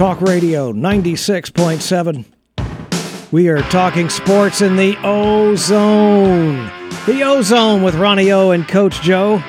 Talk Radio 96.7. We are talking sports in the Ozone. The Ozone with Ronnie O and Coach Joe.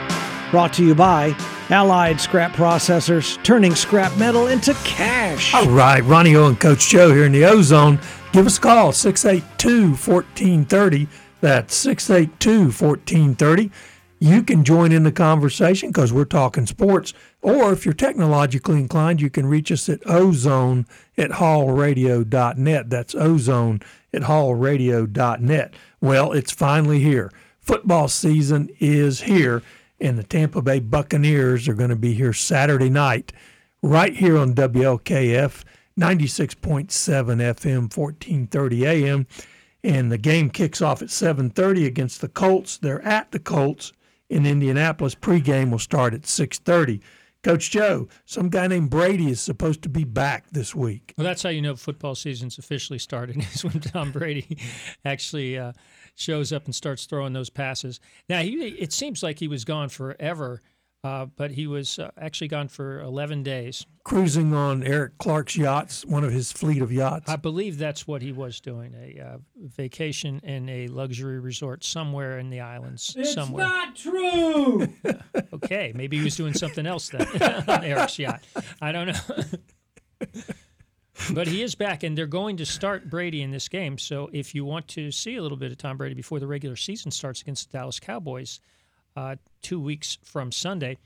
Brought to you by Allied Scrap Processors, turning scrap metal into cash. All right, Ronnie O and Coach Joe here in the Ozone. Give us a call, 682 1430. That's 682 1430. You can join in the conversation because we're talking sports. Or if you're technologically inclined, you can reach us at ozone at hallradio.net. That's ozone at hallradio.net. Well, it's finally here. Football season is here, and the Tampa Bay Buccaneers are going to be here Saturday night, right here on WLKF 96.7 FM, 1430 AM. And the game kicks off at 7:30 against the Colts. They're at the Colts in Indianapolis. Pregame will start at 6:30. Coach Joe, some guy named Brady is supposed to be back this week. Well, that's how you know football season's officially started is when Tom Brady actually uh, shows up and starts throwing those passes. Now, he, it seems like he was gone forever uh, but he was uh, actually gone for 11 days. Cruising on Eric Clark's yachts, one of his fleet of yachts. I believe that's what he was doing a uh, vacation in a luxury resort somewhere in the islands. It's somewhere. not true. okay, maybe he was doing something else then on Eric's yacht. I don't know. but he is back, and they're going to start Brady in this game. So if you want to see a little bit of Tom Brady before the regular season starts against the Dallas Cowboys, uh, two weeks from Sunday,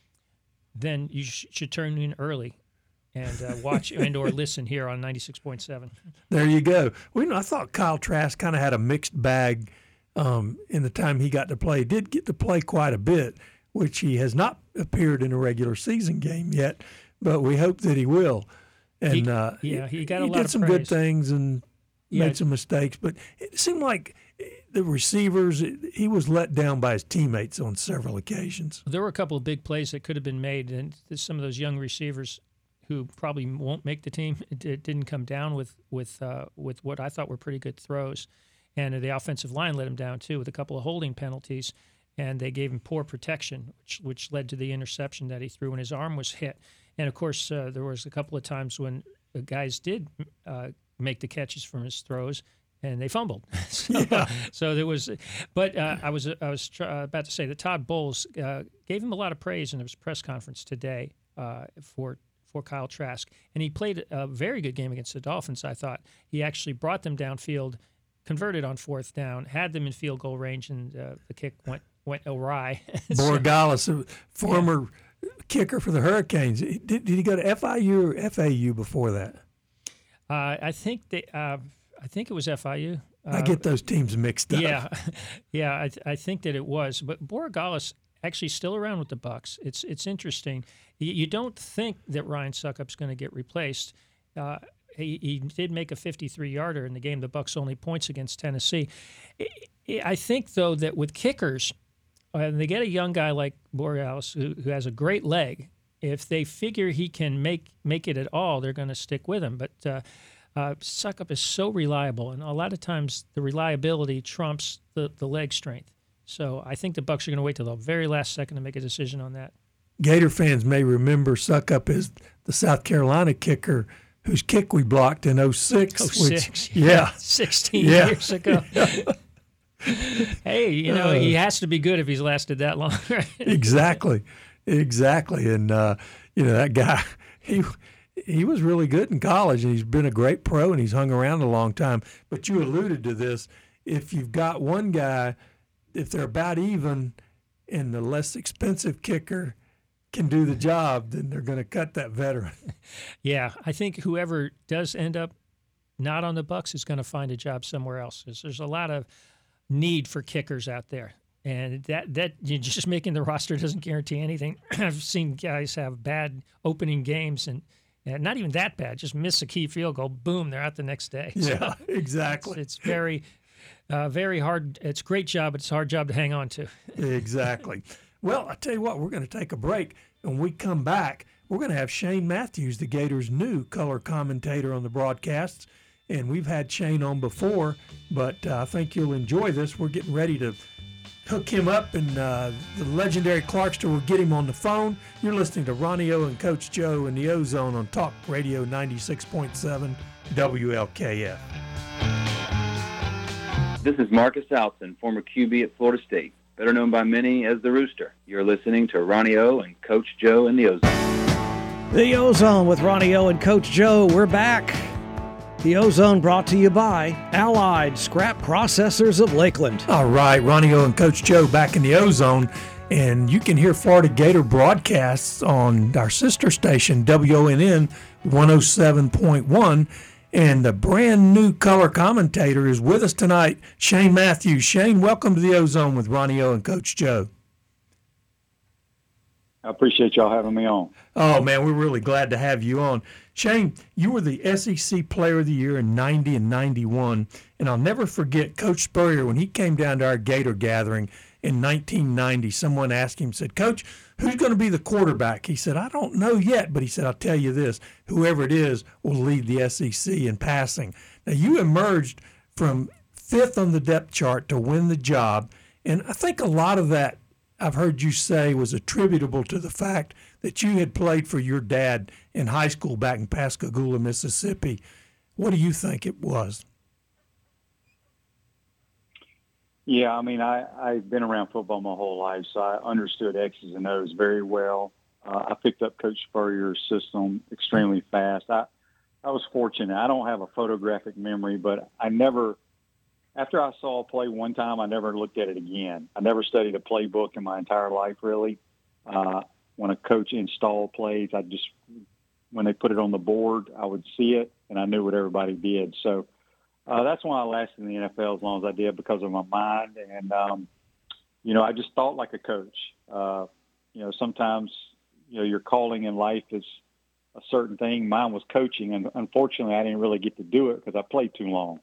then you sh- should turn in early and uh, watch and or listen here on 96.7. There you go. Know, I thought Kyle Trask kind of had a mixed bag um, in the time he got to play. He did get to play quite a bit, which he has not appeared in a regular season game yet, but we hope that he will. And he, uh, yeah, he got he a lot did of some praise. good things and Yeah. made some mistakes, but it seemed like the receivers he was let down by his teammates on several occasions. There were a couple of big plays that could have been made, and some of those young receivers who probably won't make the team it, didn't come down with with uh, with what I thought were pretty good throws, and the offensive line let him down too with a couple of holding penalties, and they gave him poor protection, which which led to the interception that he threw when his arm was hit, and of course uh, there was a couple of times when guys did uh, make the catches from his throws. And they fumbled, so, so there was. But uh, I was I was tr- uh, about to say that Todd Bowles uh, gave him a lot of praise in his press conference today uh, for for Kyle Trask, and he played a very good game against the Dolphins. I thought he actually brought them downfield, converted on fourth down, had them in field goal range, and uh, the kick went went awry. Borregales, a former kicker for the Hurricanes, did, did he go to FIU or FAU before that? uh, I think they. Uh, I think it was FIU. I Uh, get those teams mixed up. Yeah, yeah, I, I think that it was. But Borregales actually still around with the Bucks. It's it's interesting. You, you don't think that Ryan Succop's going to get replaced. Uh, he, he did make a 53 yarder in the game. The Bucks only points against Tennessee. I- I think though that with kickers, uh, they get a young guy like Borregales who, who has a great leg. If they figure he can make make it at all, they're going to stick with him. But uh, uh, Succop is so reliable, and a lot of times the reliability trumps the, the leg strength. So I think the Bucks are going to wait till the very last second to make a decision on that. Gator fans may remember Succop as the South Carolina kicker whose kick we blocked in 06. Oh, which- six, yeah. 16 Yeah. years ago. hey, you know, he has to be good if he's lasted that long. right? exactly, exactly. And uh, you know that guy, he he was really good in college, and he's been a great pro, and he's hung around a long time. But you alluded to this: if you've got one guy, if they're about even, and the less expensive kicker can do the job, then they're going to cut that veteran. Yeah, I think whoever does end up not on the Bucks is going to find a job somewhere else. There's, a lot of need for kickers out there, and that that you just making the roster doesn't guarantee anything. I've seen guys have bad opening games and. Not even that bad. Just miss a key field goal. Boom, they're out the next day. So Yeah, exactly. it's, it's very, uh, very hard. It's a great job, but it's a hard job to hang on to. exactly. Well, I tell you what, we're going to take a break. When we come back, we're going to have Shane Matthews, the Gators' new color commentator on the broadcasts. And we've had Shane on before, but uh, I think you'll enjoy this. We're getting ready to hook him up, and uh, the legendary Clarkster will get him on the phone. You're listening to Ronnie O and Coach Joe in the Ozone on Talk Radio 96.7 WLKF. This is Marcus Outzen, former QB at Florida State, better known by many as the Rooster. You're listening to Ronnie O and Coach Joe in the Ozone. The Ozone with Ronnie O and Coach Joe. We're back. The Ozone brought to you by Allied Scrap Processors of Lakeland. All right, Ronnie O and Coach Joe back in the Ozone. And you can hear Florida Gator broadcasts on our sister station, WONN 107.1. And the brand new color commentator is with us tonight, Shane Matthews. Shane, welcome to the Ozone with Ronnie O and Coach Joe. I appreciate y'all having me on. Oh, man, we're really glad to have you on. Shane, you were the SEC Player of the Year in 90 and 91. And I'll never forget Coach Spurrier when he came down to our Gator gathering in 1990. Someone asked him, said, Coach, who's going to be the quarterback? He said, I don't know yet, but he said, I'll tell you this whoever it is will lead the SEC in passing. Now, you emerged from fifth on the depth chart to win the job. And I think a lot of that I've heard you say was attributable to the fact that you had played for your dad in high school back in Pascagoula, Mississippi. What do you think it was? Yeah, I mean, I, I've been around football my whole life, so I understood X's and O's very well. Uh, I picked up Coach Spurrier's system extremely fast. I, I was fortunate. I don't have a photographic memory, but I never after I saw a play one time, I never looked at it again. I never studied a playbook in my entire life, really. Uh, when a coach installed plays, I just when they put it on the board, I would see it and I knew what everybody did. So uh, that's why I lasted in the NFL as long as I did because of my mind and um, you know I just thought like a coach. Uh, you know sometimes you know your calling in life is a certain thing. Mine was coaching, and unfortunately, I didn't really get to do it because I played too long.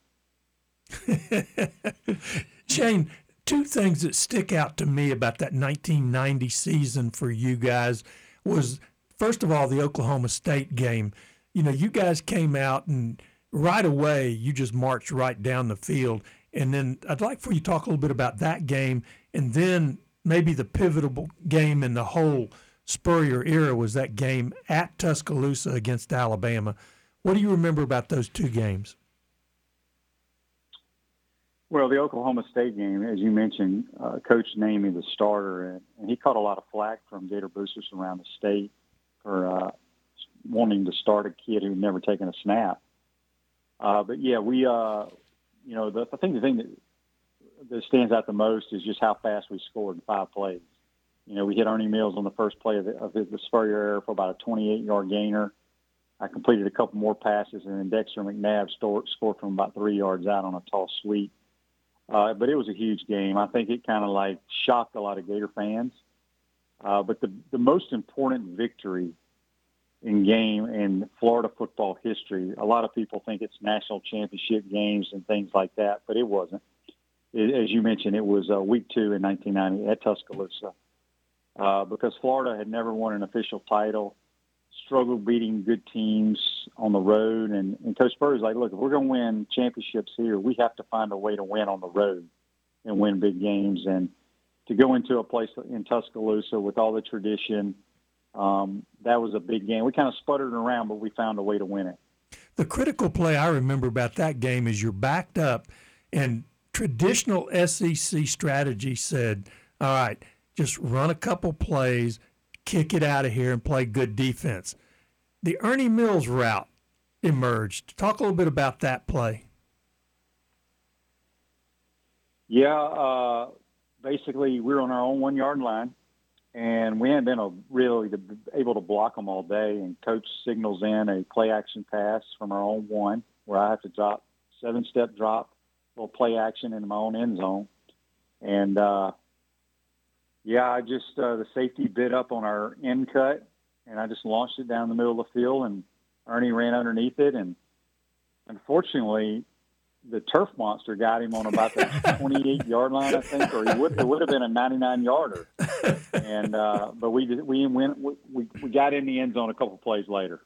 Shane, two things that stick out to me about that 1990 season for you guys was first of all the Oklahoma State game. You know, you guys came out and right away you just marched right down the field. And then I'd like for you to talk a little bit about that game and then maybe the pivotal game in the whole Spurrier era was that game at Tuscaloosa against Alabama. What do you remember about those two games? Well, the Oklahoma State game, as you mentioned, uh, Coach named me the starter, and, he caught a lot of flack from Gator boosters around the state for uh, wanting to start a kid who'd never taken a snap. Uh, but yeah, we, uh, you know, the, I think the thing that, that stands out the most is just how fast we scored in five plays. You know, we hit Ernie Mills on the first play of, the, of the Spurrier era for about a 28-yard gainer. I completed a couple more passes, and then Dexter McNabb scored, scored from about three yards out on a toss sweep. Uh, but it was a huge game. I think it kind of like shocked a lot of Gator fans. Uh, but the the most important victory in game in Florida football history, a lot of people think it's national championship games and things like that, but it wasn't. It, as you mentioned, it was uh, week two in 1990 at Tuscaloosa uh, because Florida had never won an official title struggled beating good teams on the road. And, and Coach Spurrier's like, look, if we're going to win championships here, we have to find a way to win on the road and win big games. And to go into a place in Tuscaloosa with all the tradition, um, that was a big game. We kind of sputtered around, but we found a way to win it. The critical play I remember about that game is you're backed up, and traditional SEC strategy said, all right, just run a couple plays, kick it out of here and play good defense. The Ernie Mills route emerged. Talk a little bit about that play. Yeah, uh, basically we were on our own one yard line, and we hadn't been a, really able to block them all day. And coach signals in a play action pass from our own one, where I have to drop seven step drop, little play action in my own end zone, and uh, yeah, I just uh, the safety bit up on our end cut, and I just launched it down the middle of the field, and Ernie ran underneath it, and unfortunately, the turf monster got him on about the 28 yard line, I think, or he would it would have been a 99 yarder. And uh, but we we went we we got in the end zone a couple plays later.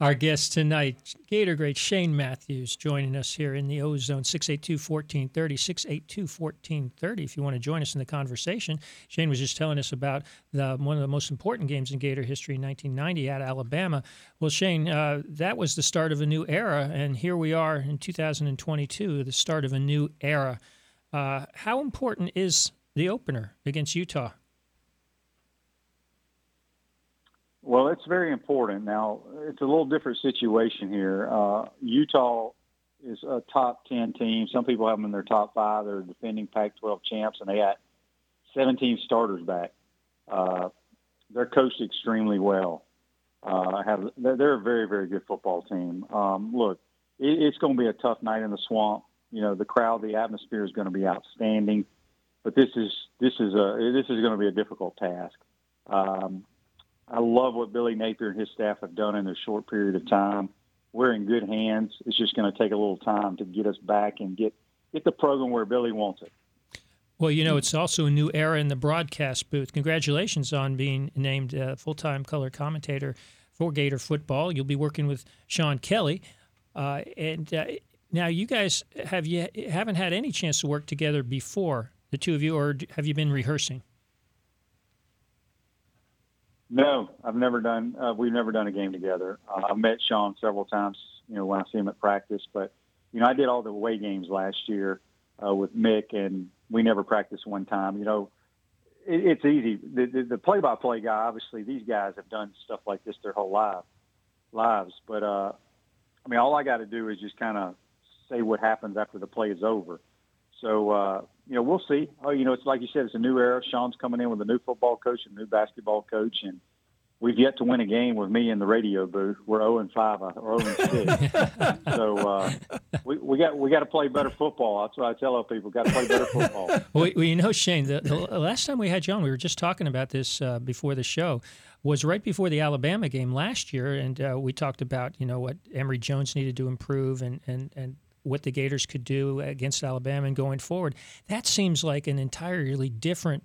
Our guest tonight, Gator great Shane Matthews, joining us here in the Ozone 682 1430. 682 1430. If you want to join us in the conversation, Shane was just telling us about the, one of the most important games in Gator history in 1990 at Alabama. Well, Shane, uh, that was the start of a new era, and here we are in 2022, the start of a new era. Uh, how important is the opener against Utah? Well, it's very important. Now, it's a little different situation here. Uh, Utah is a top 10 team. Some people have them in their top five. They're defending Pac 12 champs, and they got 17 starters back. Uh, they're coached extremely well. Uh, have they're a very very good football team. Um, look, it, it's going to be a tough night in the swamp. You know, the crowd, the atmosphere is going to be outstanding, but this is this is a this is going to be a difficult task. Um, I love what Billy Napier and his staff have done in a short period of time. We're in good hands. It's just going to take a little time to get us back and get get the program where Billy wants it. Well, you know, it's also a new era in the broadcast booth. Congratulations on being named uh, full-time color commentator for Gator football. You'll be working with Sean Kelley, uh, and uh, now you guys have you haven't had any chance to work together before the two of you, or have you been rehearsing? No, I've never done. Uh, we've never done a game together. Uh, I've met Sean several times. You know, when I see him at practice, but you know, I did all the away games last year uh, with Mick, and we never practiced one time. You know, it, it's easy. The, the, the play-by-play guy, obviously, these guys have done stuff like this their whole life, lives. But uh, I mean, all I got to do is just kind of say what happens after the play is over. So uh, you know, we'll see. Oh, you know, it's like you said, it's a new era. Sean's coming in with a new football coach, a new basketball coach, and we've yet to win a game with me in the radio booth. We're 0 and 5 or 0 and 6. so uh, we, we got we got to play better football. That's what I tell people. Got to play better football. well, you know, Shane, the, the, last time we had you on, we were just talking about this uh, before the show. Was right before the Alabama game last year, and uh, we talked about you know what Emory Jones needed to improve, and and and what the Gators could do against Alabama and going forward. That seems like an entirely different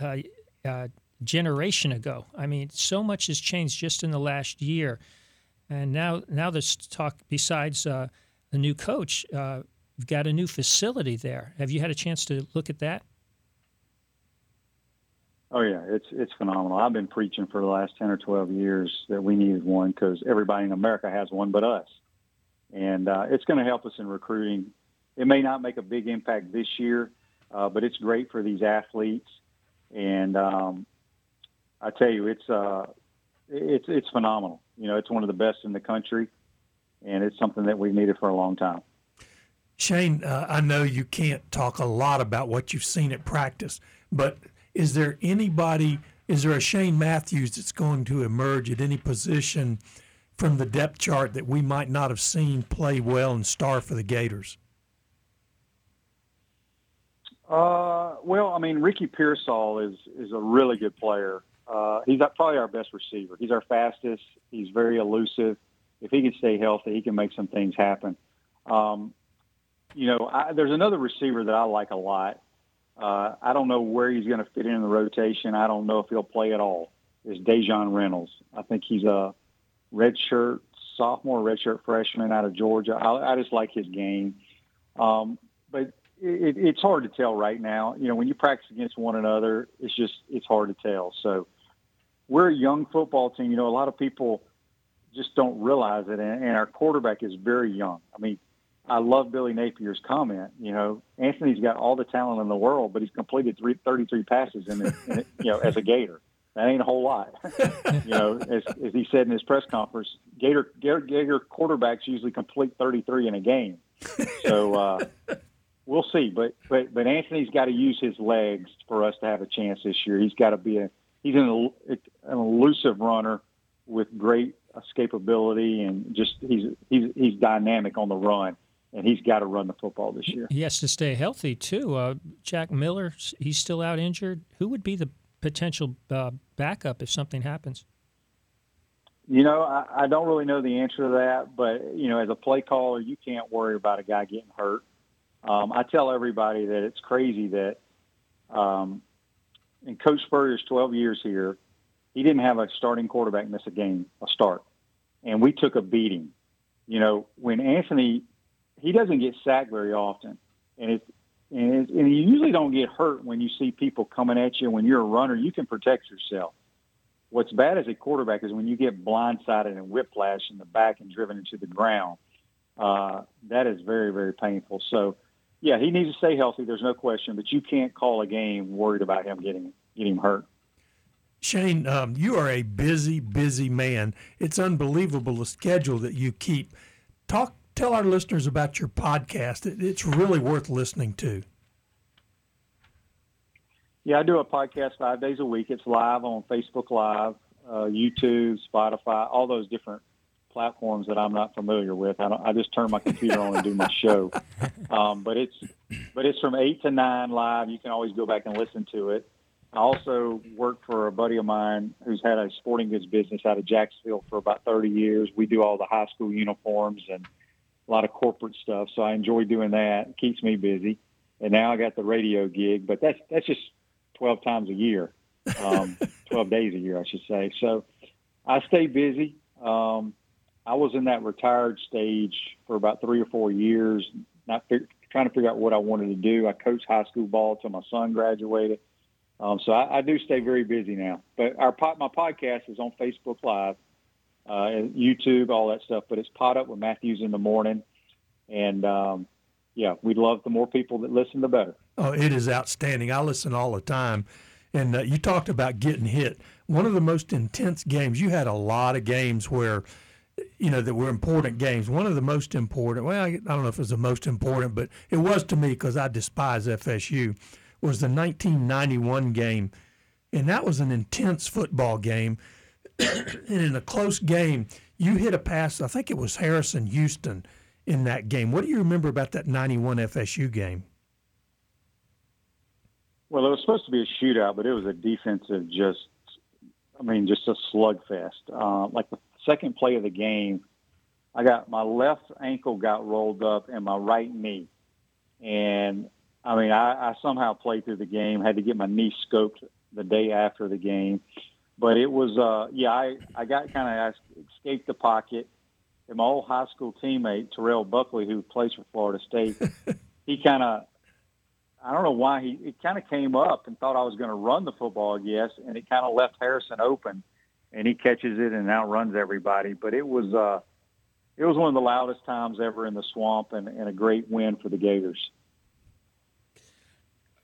uh, uh, generation ago. I mean, so much has changed just in the last year, and now now there's talk besides uh, the new coach. Uh, you've got a new facility there. Have you had a chance to look at that? Oh yeah, it's it's phenomenal. I've been preaching for the last ten or twelve years that we needed one because everybody in America has one but us and uh, it's going to help us in recruiting. It may not make a big impact this year, uh, but it's great for these athletes. And um, I tell you, it's uh, it's it's phenomenal. You know, it's one of the best in the country, and it's something that we've needed for a long time. Shane, uh, I know you can't talk a lot about what you've seen at practice, but is there anybody? Is there a Shane Matthews that's going to emerge at any position? From the depth chart that we might not have seen play well and star for the Gators? Uh, well, I mean, Ricky Pearsall is is a really good player. Uh, he's probably our best receiver. He's our fastest. He's very elusive. If he can stay healthy, he can make some things happen. Um, you know, I, there's another receiver that I like a lot. Uh, I don't know where he's going to fit in the rotation. I don't know if he'll play at all. Is Daejon Reynolds? I think he's a redshirt sophomore, redshirt freshman out of Georgia. I, I just like his game. Um, but it, it's hard to tell right now. You know, when you practice against one another, it's just it's hard to tell. So we're a young football team. You know, a lot of people just don't realize it, and, and our quarterback is very young. I mean, I love Billy Napier's comment. You know, Anthony's got all the talent in the world, but he's completed three, 33 passes in, in you know, as a Gator that ain't a whole lot. you know, as, as he said in his press conference, Gator, Gator, Gator quarterbacks usually complete 33 in a game. So uh, we'll see. But but but Anthony's got to use his legs for us to have a chance this year. He's got to be a he's an, an elusive runner with great escapability and just he's he's he's dynamic on the run and he's got to run the football this year. He has to stay healthy too. Uh, Jack Miller, he's still out injured. Who would be the potential uh, backup if something happens? You know, I, I don't really know the answer to that, but you know, as a play caller, you can't worry about a guy getting hurt. Um, I tell everybody that it's crazy that um, in Coach Spurrier's 12 years here, he didn't have a starting quarterback miss a game, a start, and we took a beating. You know, when Anthony, he doesn't get sacked very often, and it's and, and you usually don't get hurt when you see people coming at you. When you're a runner, you can protect yourself. What's bad as a quarterback is when you get blindsided and whiplash in the back and driven into the ground. Uh, that is very, very painful. So, yeah, he needs to stay healthy. There's no question, but you can't call a game worried about him getting getting hurt. Shane, um, you are a busy, busy man. It's unbelievable the schedule that you keep. Talk, tell our listeners about your podcast. It, it's really worth listening to. Yeah, I do a podcast five days a week. It's live on Facebook Live, uh, YouTube, Spotify, all those different platforms that I'm not familiar with. I, I just turn my computer on and do my show. Um, but it's but it's from eight to nine live. You can always go back and listen to it. I also work for a buddy of mine who's had a sporting goods business out of Jacksonville for about 30 years. We do all the high school uniforms and a lot of corporate stuff, so I enjoy doing that. It keeps me busy. And now I got the radio gig, but that's that's just 12 times a year, um, 12 days a year, I should say. So I stay busy. Um, I was in that retired stage for about three or four years, not fig- trying to figure out what I wanted to do. I coached high school ball until my son graduated. Um, so I, I, do stay very busy now. But our my podcast is on Facebook Live, uh, YouTube, all that stuff. But it's Pot Up with Matthews in the morning, and um, yeah, we'd love the more people that listen, the better. Oh, it is outstanding. I listen all the time. And uh, you talked about getting hit. One of the most intense games. You had a lot of games where, you know, that were important games. One of the most important. Well, I don't know if it was the most important, but it was to me because I despise FSU was the 1991 game, and that was an intense football game. and in a close game, you hit a pass. I think it was Harrison Houston in that game. What do you remember about that 91 FSU game? Well, it was supposed to be a shootout, but it was a defensive just, I mean, just a slugfest. Uh, like the second play of the game, I got my left ankle got rolled up and my right knee. And I mean, I, I somehow played through the game. Had to get my knee scoped the day after the game, but it was uh, yeah. I I got kind of escaped the pocket. And my old high school teammate Terrell Buckley, who plays for Florida State, he kind of I don't know why he it kind of came up and thought I was going to run the football, I guess, and it kind of left Harrison open, and he catches it and outruns everybody. But it was uh, it was one of the loudest times ever in the swamp, and, and a great win for the Gators.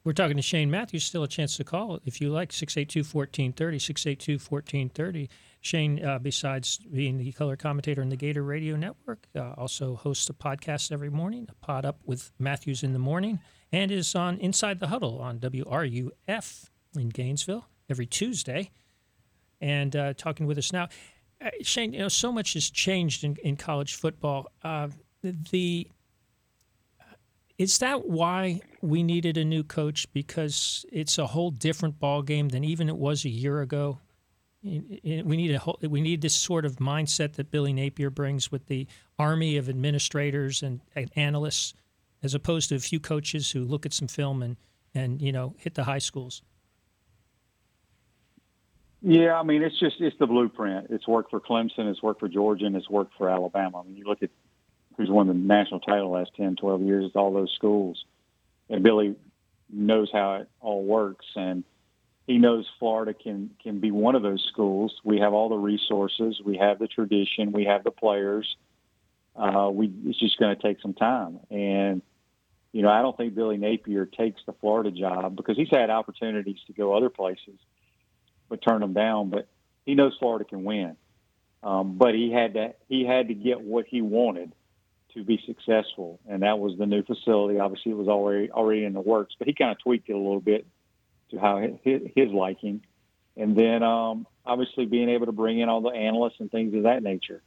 We're talking to Shane Matthews. Still a chance to call if you like 682 1430, 682 1430. Shane, uh, besides being the color commentator in the Gator Radio Network, uh, also hosts a podcast every morning, a pod up with Matthews in the morning, and is on Inside the Huddle on WRUF in Gainesville every Tuesday. And uh, talking with us now. Uh, Shane, you know, so much has changed in, in college football. Uh, the is that why we needed a new coach? Because it's a whole different ball game than even it was a year ago. We need a whole, we need this sort of mindset that Billy Napier brings with the army of administrators and, and analysts, as opposed to a few coaches who look at some film and and you know hit the high schools. Yeah, I mean it's just it's the blueprint. It's worked for Clemson, it's worked for Georgia, and it's worked for Alabama. I mean, you look at who's won the national title the last 10, 12 years at all those schools. And Billy knows how it all works. And he knows Florida can, can be one of those schools. We have all the resources. We have the tradition. We have the players. Uh, we, it's just going to take some time. And, you know, I don't think Billy Napier takes the Florida job because he's had opportunities to go other places, but turn them down. But he knows Florida can win. Um, but he had to he had to get what he wanted to be successful, and that was the new facility. Obviously, it was already already in the works, but he kind of tweaked it a little bit to how his, his liking, and then um, obviously being able to bring in all the analysts and things of that nature.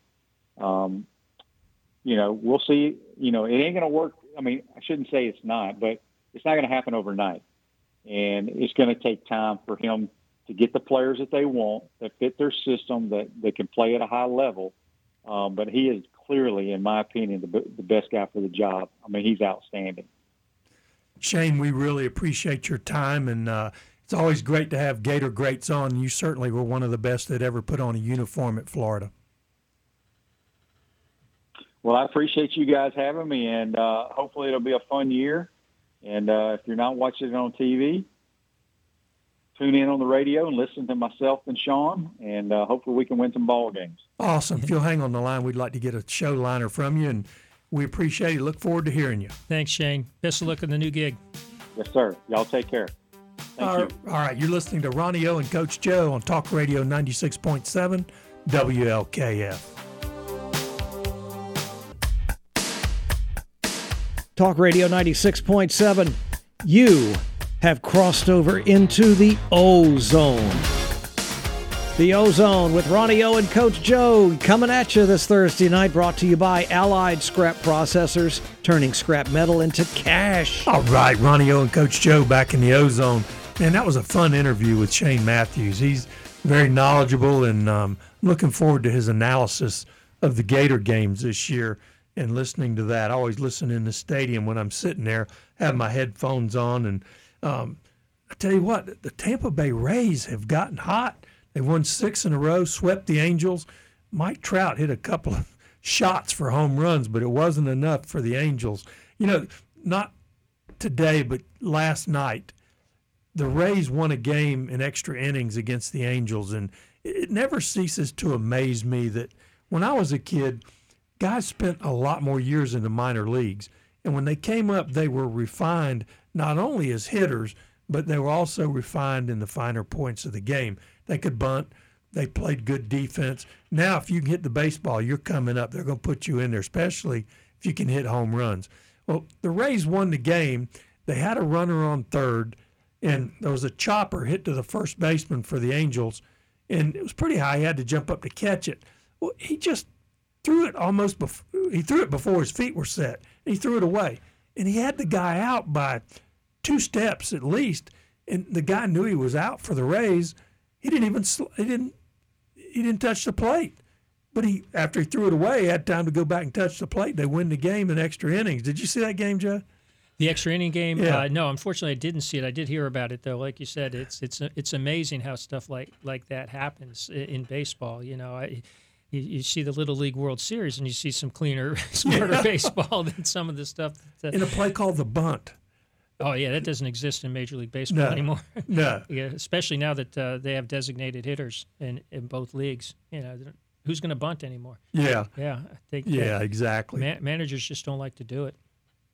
Um, you know, we'll see. You know, it ain't going to work. I mean, I shouldn't say it's not, but it's not going to happen overnight, and it's going to take time for him to get the players that they want that fit their system that they can play at a high level. Um, but he is clearly, in my opinion, the, the best guy for the job. I mean, he's outstanding. Shane, we really appreciate your time, and uh, it's always great to have Gator greats on. You certainly were one of the best that ever put on a uniform at Florida. Well, I appreciate you guys having me, and uh, hopefully it'll be a fun year. And uh, if you're not watching it on TV, tune in on the radio and listen to myself and Sean, and uh, hopefully we can win some ball games. Awesome. If you'll hang on the line, we'd like to get a show liner from you, and we appreciate it. Look forward to hearing you. Thanks, Shane. Best of luck in the new gig. Yes, sir. Y'all take care. Thank all, you. all right, you're listening to Ronnie O and Coach Joe on Talk Radio 96.7 WLKF. Talk Radio 96.7. You have crossed over into the O Zone. The O Zone with Ronnie O and Coach Joe coming at you this Thursday night, brought to you by Allied Scrap Processors, turning scrap metal into cash. All right, Ronnie O and Coach Joe back in the O Zone. Man, that was a fun interview with Shane Matthews. He's very knowledgeable, and um, looking forward to his analysis of the Gator games this year and listening to that. I always listen in the stadium when I'm sitting there, have my headphones on, and um, I tell you what, the Tampa Bay Rays have gotten hot. They won six in a row, swept the Angels. Mike Trout hit a couple of shots for home runs, but it wasn't enough for the Angels. You know, not today, but last night, the Rays won a game in extra innings against the Angels, and it never ceases to amaze me that when I was a kid, guys spent a lot more years in the minor leagues. And when they came up, they were refined not only as hitters, but they were also refined in the finer points of the game. They could bunt. They played good defense. Now, if you can hit the baseball, you're coming up. They're going to put you in there, especially if you can hit home runs. Well, the Rays won the game. They had a runner on third, and there was a chopper hit to the first baseman for the Angels, and it was pretty high. He had to jump up to catch it. Well, he just threw it almost before he threw it before his feet were set. And he threw it away, and he had the guy out by two steps at least. And the guy knew he was out for the Rays. He didn't even he didn't he didn't touch the plate. But he after he threw it away, he had time to go back and touch the plate. They win the game in extra innings. Did you see that game, Joe? The extra inning game? Yeah. Uh, no, unfortunately, I didn't see it. I did hear about it though. Like you said, it's it's it's amazing how stuff like like that happens in baseball. You know, I. You, you see the Little League World Series, and you see some cleaner, smarter baseball than some of the stuff. That, In a play called the bunt. Oh yeah, that doesn't exist in Major League Baseball No. anymore. No. yeah, especially now that uh, they have designated hitters in, in both leagues. You know, who's going to bunt anymore? Yeah. Yeah, I think Yeah, exactly. ma- managers just don't like to do it.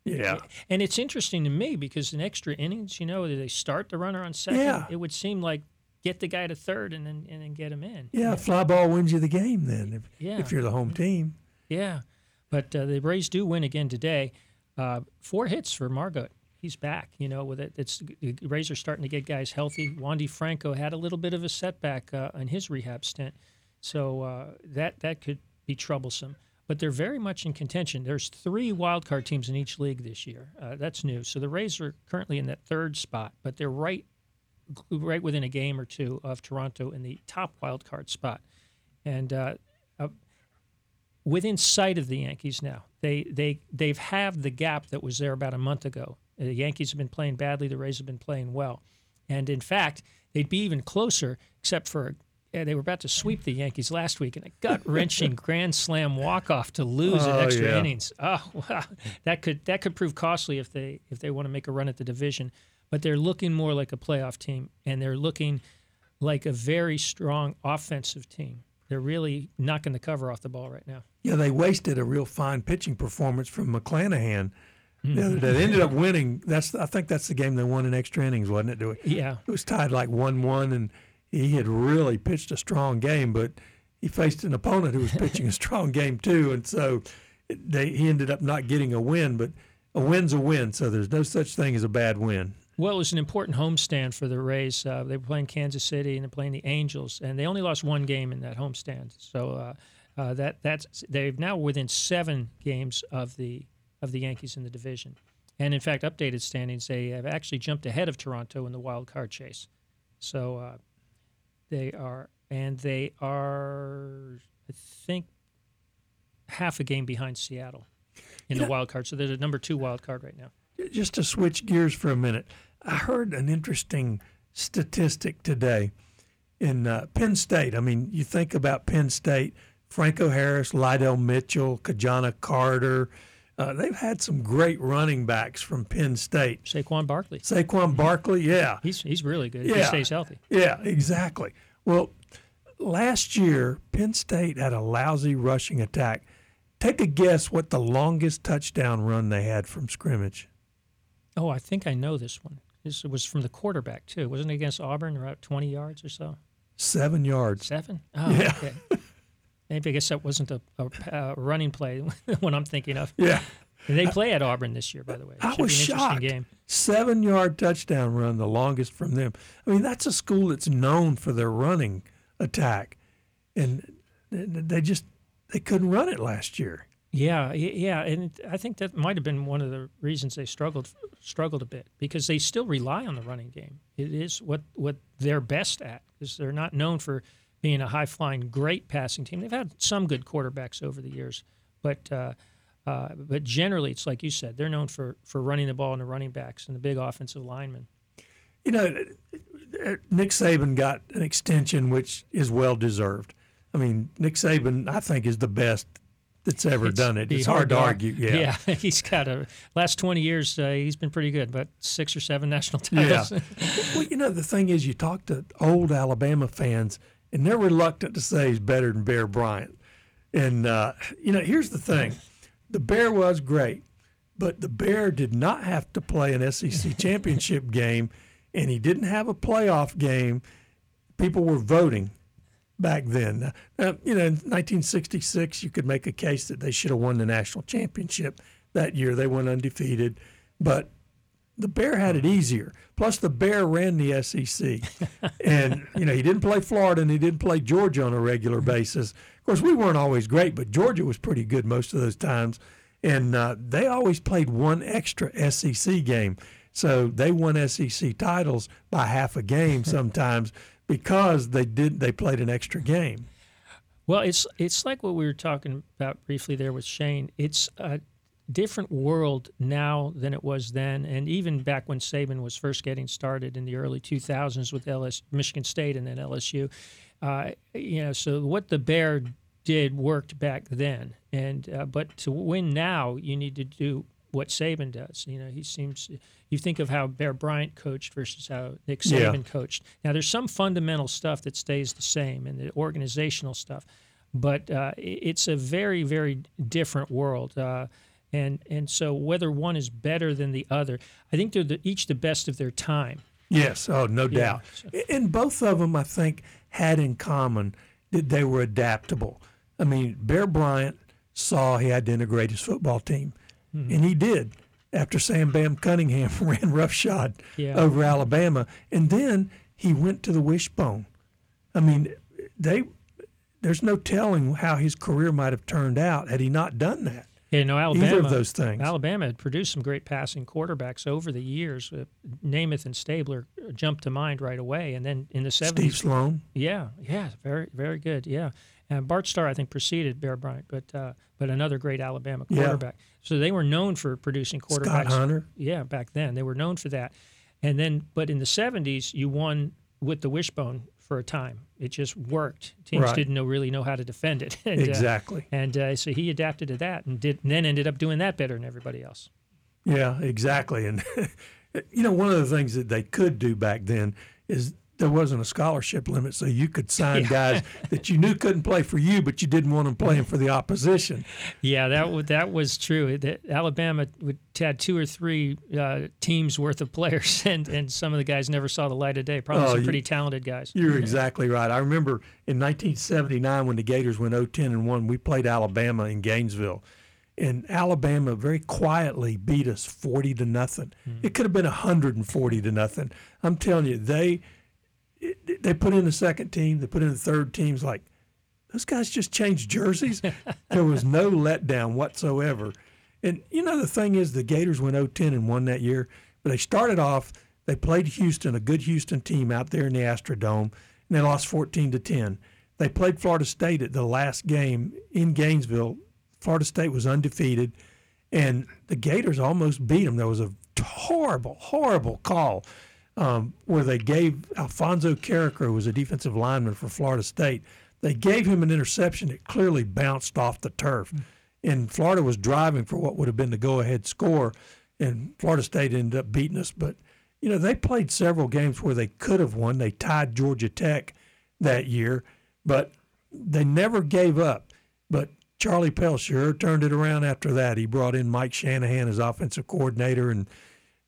Yeah. And it's interesting to me because in extra innings, you know, they start the runner on second. Yeah. It would seem like get the guy to third and then and then get him in. Yeah, fly ball wins you the game then if, Yeah. if you're the home team. Yeah, but uh, the Rays do win again today. Uh, four hits for Margot. He's back. You know, with it, it's the Rays are starting to get guys healthy. Wander Franco had a little bit of a setback uh, in his rehab stint, so uh, that that could be troublesome. But they're very much in contention. There's three wild card teams in each league this year. Uh, that's new. So the Rays are currently in that third spot, but they're right right within a game or two of Toronto in the top wild card spot. And uh, uh, within sight of the Yankees now. They they they've halved the gap that was there about a month ago. The Yankees have been playing badly. The Rays have been playing well, and in fact, they'd be even closer, except for uh, they were about to sweep the Yankees last week in a gut wrenching grand slam walk off to lose at Oh, extra yeah. innings. Oh wow, that could that could prove costly if they if they want to make a run at the division. But they're looking more like a playoff team, and they're looking like a very strong offensive team. They're really knocking the cover off the ball right now. Yeah, they wasted a real fine pitching performance from McClanahan Mm-hmm. the other day. They ended up winning. That's I think that's the game they won in extra innings, wasn't it? Do it? Yeah, It was tied like one-one, and he had really pitched a strong game, but he faced an opponent who was pitching a strong game too, and so they he ended up not getting a win. But a win's a win, so there's no such thing as a bad win. Well, it was an important homestand for the Rays. Uh, they were playing Kansas City and they're playing the Angels, and they only lost one game in that homestand. So uh, uh, that that's they've now within seven games of the of the Yankees in the division, and in fact, updated standings they have actually jumped ahead of Toronto in the wild card chase. So uh, they are, and they are, I think, half a game behind Seattle in the Yeah. wild card. So they're the number two wild card right now. just to switch gears for a minute, I heard an interesting statistic today in uh, Penn State. I mean, you think about Penn State, Franco Harris, Lydell Mitchell, Ki-Jana Carter. Uh, they've had some great running backs from Penn State. Saquon Barkley. Saquon Barkley, yeah. He's he's really good. If he stays healthy. Yeah, exactly. Well, last year, Penn State had a lousy rushing attack. Take a guess what the longest touchdown run they had from scrimmage. Oh, I think I know this one. This was from the quarterback too. Wasn't it against Auburn, about twenty yards or so? Seven yards. Seven. Oh, Yeah. okay. Maybe I guess that wasn't a, a, uh running play when I'm thinking of. Yeah. They play at Auburn this year, by the way. I was shocked. game. Seven yard touchdown run, the longest from them. I mean, that's a school that's known for their running attack, and they just they couldn't run it last year. Yeah, yeah, and I think that might have been one of the reasons they struggled struggled a bit because they still rely on the running game. It is what what they're best at because they're not known for being a high flying, great passing team. They've had some good quarterbacks over the years, but uh, uh, but generally, it's like you said, they're known for for running the ball and the running backs and the big offensive linemen. You know, Nick Saban got an extension, which is well deserved. I mean, Nick Saban, I think, is the best that's ever It's done it. It's hard, to argue. Yeah. yeah, he's got a last twenty years. Uh, he's been pretty good, but six or seven national titles. Yeah. well, you know, the thing is, you talk to old Alabama fans, and they're reluctant to say he's better than Bear Bryant. And, uh, you know, here's the thing the Bear was great, but the Bear did not have to play an SEC championship game, and he didn't have a playoff game. People were voting back then. Uh, you know, in 1966, you could make a case that they should have won the national championship that year. They went undefeated, but the Bear had it easier. Plus, the Bear ran the SEC, and you know he didn't play Florida and he didn't play Georgia on a regular basis. Of course, we weren't always great, but Georgia was pretty good most of those times, and uh, they always played one extra SEC game. So they won SEC titles by half a game sometimes because they did they played an extra game. Well, it's it's like what we were talking about briefly there with Shane. It's a different world now than it was then, and even back when Saban was first getting started in the early 2000s with LS, Michigan State and then LSU. Uh, you know, so what the Bear did worked back then, and uh, but to win now, you need to do what Saban does. You know, he seems. You think of how Bear Bryant coached versus how Nick Yeah. Saban coached. Now, there's some fundamental stuff that stays the same, and the organizational stuff, but uh, it's a very, very different world. And and so whether one is better than the other, I think they're the, each the best of their time. Yes, oh, no Yeah. doubt. And both of them, I think, had in common that they were adaptable. I mean, Bear Bryant saw he had to integrate his football team, hmm. and he did. After Sam Bam Cunningham ran roughshod Yeah. over Alabama, and then he went to the wishbone. I mean, they there's no telling how his career might have turned out had he not done that. Yeah, no, Alabama. Either of those things. Alabama had produced some great passing quarterbacks over the years. Uh, Namath and Stabler jumped to mind right away, and then in the seventies, Steve seventies, Sloan. yeah, yeah, very, very good. Yeah, and Bart Starr I think preceded Bear Bryant, but uh, but another great Alabama quarterback. Yeah. So they were known for producing quarterbacks. Scott Hunter. Yeah, back then they were known for that. And then, but in the '70s, you won with the wishbone for a time. It just worked. Teams Right. didn't know really know how to defend it. And, uh, Exactly. and uh, so he adapted to that, and did and then ended up doing that better than everybody else. Yeah, exactly. And you know, one of the things that they could do back then is there wasn't a scholarship limit, so you could sign Yeah. guys that you knew couldn't play for you, but you didn't want them playing for the opposition. Yeah, that wa- that was true. That Alabama would, had two or three uh, teams worth of players, and, and some of the guys never saw the light of day. Probably Oh, some you- pretty talented guys. You're exactly right. I remember in 1979 when the Gators went 0-10 and 1, we played Alabama in Gainesville. And Alabama very quietly beat us 40 to nothing. It could have been 140 to nothing. I'm telling you, they it- they put in the second team, they put in the third teams like those guys just changed jerseys. there was no letdown whatsoever. And you know the thing is the Gators went 0-10 and won that year, but they started off they played Houston, a good Houston team out there in the Astrodome, and they lost 14 to 10. They played Florida State at the last game in Gainesville. Florida State was undefeated, and the Gators almost beat them. There was a horrible, horrible call um, where they gave Alphonso Carreker, who was a defensive lineman for Florida State, They gave him an interception that clearly bounced off the turf. And Florida was driving for what would have been the go ahead score. And Florida State ended up beating us. But, you know, they played several games where they could have won. They tied Georgia Tech that year, but they never gave up. But Charlie Pell sure turned it around after that. He brought in Mike Shanahan as offensive coordinator. And,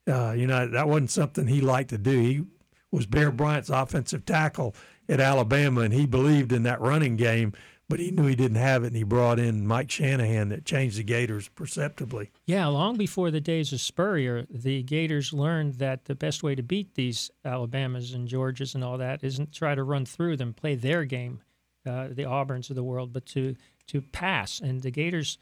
uh, you know, that wasn't something he liked to do. He was Bear Bryant's offensive tackle at Alabama, and he believed in that running game, but he knew he didn't have it, and he brought in Mike Shanahan that changed the Gators perceptibly. Yeah, long before the days of Spurrier, the Gators learned that the best way to beat these Alabamas and Georgias and all that isn't try to run through them, play their game, uh, the Auburns of the world, but to to pass. And the Gators,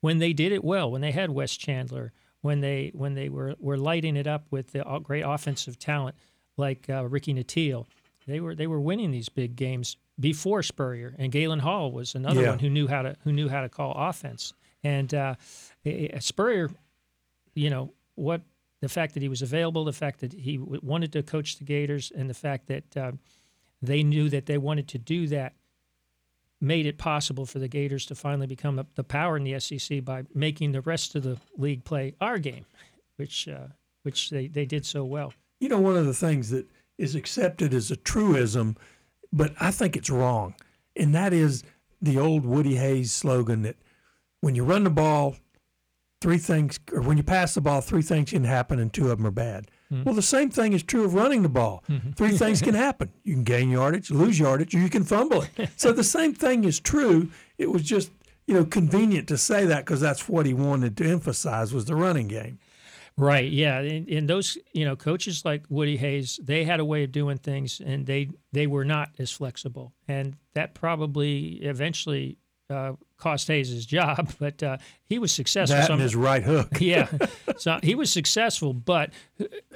when they did it well, when they had Wes Chandler, when they when they were were lighting it up with the great offensive talent like uh, Ricky Nattiel, they were they were winning these big games before Spurrier, and Galen Hall was another Yeah. one who knew how to who knew how to call offense. And uh, Spurrier, you know what the fact that he was available, the fact that he wanted to coach the Gators, and the fact that uh, they knew that they wanted to do that made it possible for the Gators to finally become the, power in the SEC by making the rest of the league play our game, which uh, which they, they did so well. You know, one of the things that is accepted as a truism, but I think it's wrong, and that is the old Woody Hayes slogan that when you run the ball, three things, or when you pass the ball, three things can happen, and two of them are bad. Mm-hmm. Well, the same thing is true of running the ball. Mm-hmm. Three things can happen. You can gain yardage, lose yardage, or you can fumble it. So the same thing is true. It was just, you know, convenient to say that because that's what he wanted to emphasize was the running game. Right. Yeah. And, and those, you know, coaches like Woody Hayes, they had a way of doing things, and they they were not as flexible, and that probably eventually uh, cost Hayes his job. But uh, he was successful. That So his right hook. yeah. So he was successful, but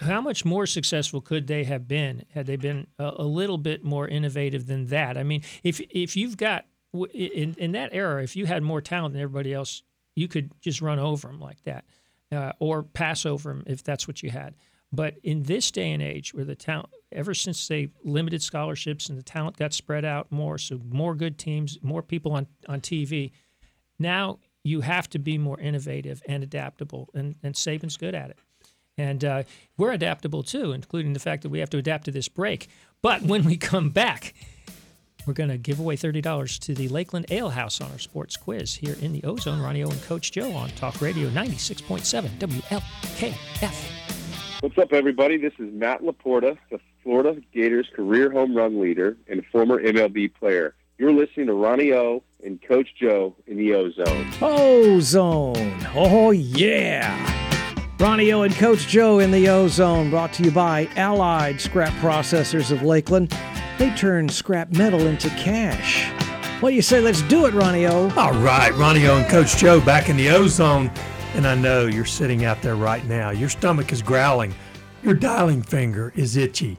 how much more successful could they have been had they been a, a little bit more innovative than that? I mean, if if you've got in in that era, if you had more talent than everybody else, you could just run over them like that, uh, or pass over them if that's what you had. But in this day and age, where the talent, ever since they limited scholarships and the talent got spread out more, so more good teams, more people on on TV, now you have to be more innovative and adaptable, and, and Saban's good at it. And uh, we're adaptable too, including the fact that we have to adapt to this break. But when we come back, we're going to give away $30 to the Lakeland Ale House on our sports quiz here in the Ozone. Ronnie O and Coach Joe on Talk Radio 96.7 WLKF. What's up, everybody? This is Matt LaPorta, the Florida Gators career home run leader and former MLB player. You're listening to Ronnie O and Coach Joe in the Ozone. Ozone. Oh, yeah. Ronnie O and Coach Joe in the Ozone, brought to you by Allied Scrap Processors of Lakeland. They turn scrap metal into cash. What do you say? Let's do it, Ronnie O. All right, Ronnie O and Coach Joe back in the ozone. And I know you're sitting out there right now. Your stomach is growling. Your dialing finger is itchy.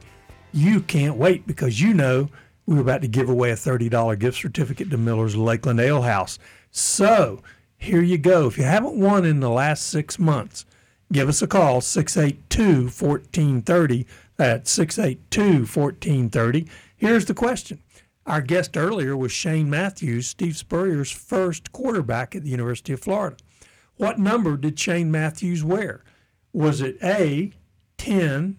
You can't wait because you know we're about to give away a $30 gift certificate to Miller's Lakeland Ale House. So here you go. If you haven't won in the last six months, give us a call 682 1430. That's 682 1430. Here's the question. Our guest earlier was Shane Matthews, Steve Spurrier's first quarterback at the University of Florida. What number did Shane Matthews wear? Was it A, 10,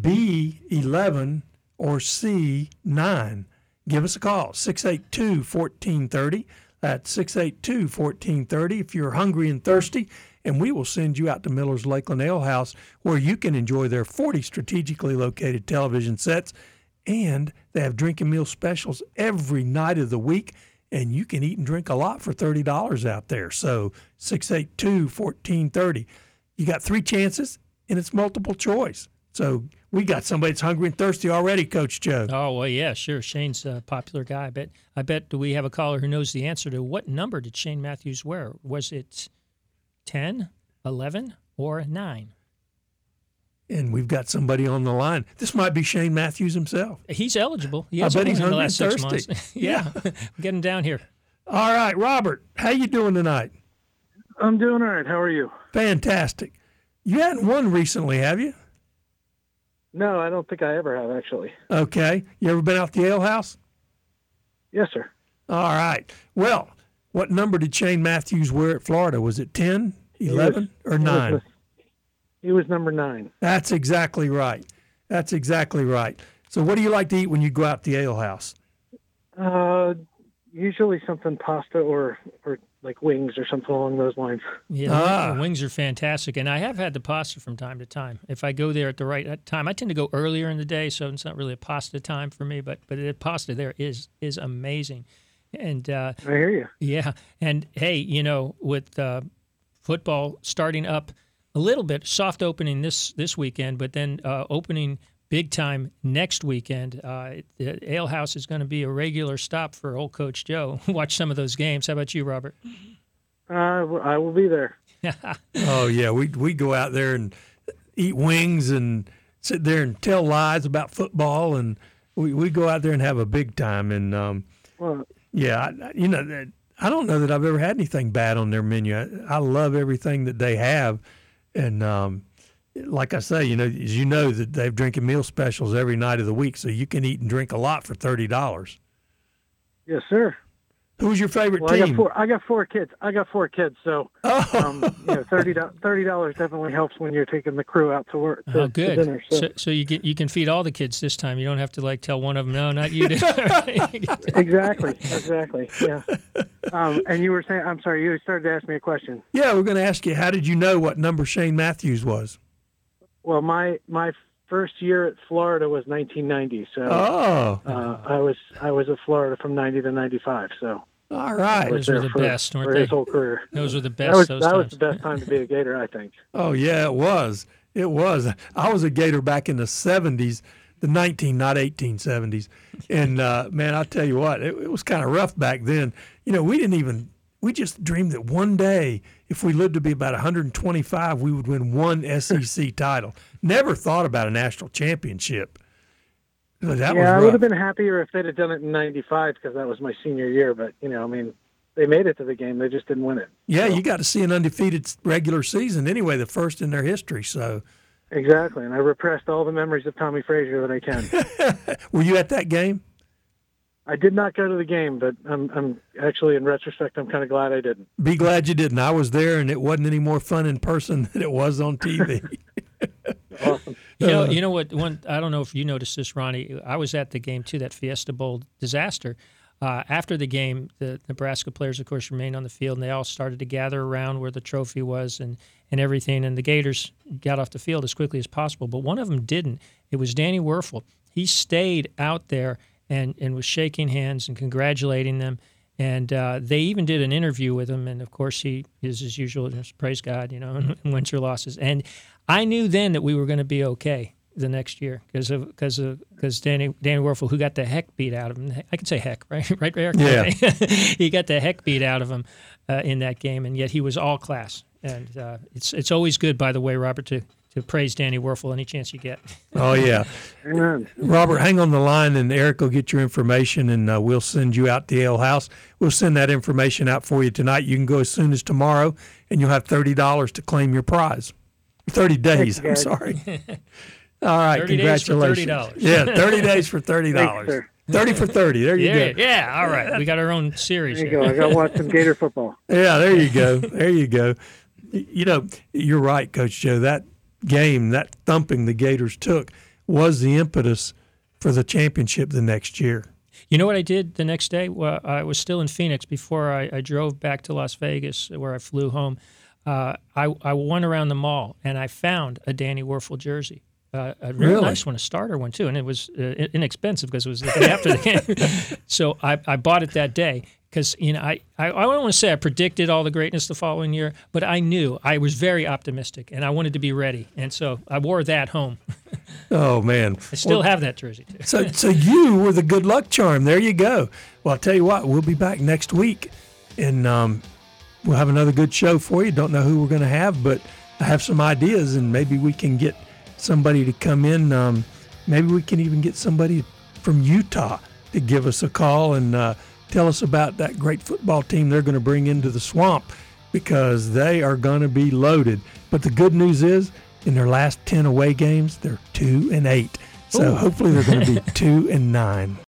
B, 11, or C, 9? Give us a call, 682 1430. That's 682 1430 if you're hungry and thirsty. And we will send you out to Miller's Lakeland Ale House where you can enjoy their 40 strategically located television sets. And they have drinking meal specials every night of the week. And you can eat and drink a lot for $30 out there. So 682 1430. You got three chances and it's multiple choice. So we got somebody that's hungry and thirsty already, Coach Joe. Oh well, yeah, sure. Shane's a popular guy. I bet. I bet. Do we have a caller who knows the answer to what number did Shane Matthews wear? Was it 10, 11, or nine? And we've got somebody on the line. This might be Shane Matthews himself. He's eligible. He I bet he's hungry and thirsty. months. yeah, get him down here. All right, Robert, how you doing tonight? I'm doing all right. How are you? Fantastic. You hadn't won recently, have you? No, I don't think I ever have actually. Okay. You ever been out to the ale house? Yes, sir. All right. Well, what number did Shane Matthews wear at Florida? Was it 10, 11, or He was 9? He was number nine. That's exactly right. That's exactly right. So, what do you like to eat when you go out to the ale house? Uh, usually something pasta or or like wings or something along those lines. Yeah, Ah. wings are fantastic, and I have had the pasta from time to time. If I go there at the right time, I tend to go earlier in the day, so it's not really a pasta time for me. But but the pasta there is is amazing, and uh, I hear you. yeah, and hey, you know, with uh, football starting up a little bit, soft opening this this weekend, but then uh, opening big time next weekend. Uh, the Ale House is going to be a regular stop for old Coach Joe. Watch some of those games. How about you, Robert? Uh, w- I will be there. Oh yeah, we we go out there and eat wings and sit there and tell lies about football, and we, we go out there and have a big time. And um, Well, yeah, I, I- you know, that- I don't know that I've ever had anything bad on their menu. I, I love everything that they have, and um, like I say, you know, as you know that they've drinking meal specials every night of the week, so you can eat and drink a lot for thirty dollars. yes, sir. Who's your favorite Well, I got team? four. I got four kids. I got four kids, so Oh, um, you know, thirty dollars definitely helps when you're taking the crew out to work. To, Oh, to good. dinner, so. So, so you get you can feed all the kids this time. You don't have to like tell one of them, no, not you. exactly, exactly. Yeah. Um, and you were saying, I'm sorry, you started to ask me a question. yeah, we're going to ask you. How did you know what number Shane Matthews was? Well, my my first year at Florida was 1990, so Oh, uh, I was I was at Florida from 90 to 95. So all I right. was Those were the for, best, for they? his whole career. Those were the best. That was those that times. was the best time to be a Gator, I think. Oh yeah, it was. It was. I was a Gator back in the '70s, the 19, not 1870s, and uh, man, I tell you what, it, it was kind of rough back then. You know, we didn't even. We just dreamed that one day, if we lived to be about 125, we would win one SEC title. Never thought about a national championship. That yeah, was I would have been happier if they'd have done it in '95 because that was my senior year. But you know, I mean, they made it to the game. They just didn't win it. yeah, you got to see an undefeated regular season anyway, the first in their history. So, Exactly, and I repressed all the memories of Tommie Frazier that I can. were you at that game? I did not go to the game, but I'm, I'm actually, in retrospect, I'm kind of glad I didn't. Be glad you didn't. I was there, and it wasn't any more fun in person than it was on TV. Awesome. You know, Uh, you know what? One, I don't know if you noticed this, Ronnie. I was at the game too. That Fiesta Bowl disaster. Uh, after the game, the Nebraska players, of course, remained on the field, and they all started to gather around where the trophy was and and everything. And the Gators got off the field as quickly as possible, but one of them didn't. It was Danny Wuerffel. He stayed out there and and was shaking hands and congratulating them. And uh, they even did an interview with him, and of course he is as usual, just praise God, you know, and wins or losses. And I knew then that we were going to be okay the next year because of because of because Danny Danny Wuerffel, who got the heck beat out of him, I can say heck, right, right, Eric? Yeah. he got the heck beat out of him uh, in that game, and yet he was all class. And uh, it's it's always good, by the way, Robert, to to praise Danny Wuerffel any chance you get. oh yeah, Amen. Robert, hang on the line, and Eric will get your information, and uh, we'll send you out to Ale House. We'll send that information out for you tonight. You can go as soon as tomorrow, and you'll have thirty dollars to claim your prize. Thirty days. I'm sorry. All right, 30 days for congratulations. $30. Yeah, thirty days for thirty dollars. Thirty for thirty. There you Yeah, go. yeah, all right. We got our own series. There you here. go. I got to watch some Gator football. Yeah, there you go. There you go. You know, you're right, Coach Joe. That game, that thumping the Gators took, was the impetus for the championship the next year. You know what I did the next day? Well, I was still in Phoenix before I, I drove back to Las Vegas, where I flew home. Uh, I, I went around the mall and I found a Danny Wuerffel jersey. Uh, a really, Really? nice one, a starter one too, and it was uh, inexpensive because it was the day after the game. so I, I bought it that day because you know I, I I don't want to say I predicted all the greatness the following year, but I knew I was very optimistic and I wanted to be ready, and so I wore that home. Oh man! I still have that jersey too. So, so you were the good luck charm. There you go. Well, I'll tell you what. We'll be back next week, and um, we'll have another good show for you. Don't know who we're going to have, but I have some ideas, and maybe we can get somebody to come in. Um, maybe we can even get somebody from Utah to give us a call and uh, tell us about that great football team they're going to bring into the swamp because they are going to be loaded. But the good news is, in their last ten away games, they're two and eight. So hopefully they're going to be two and nine.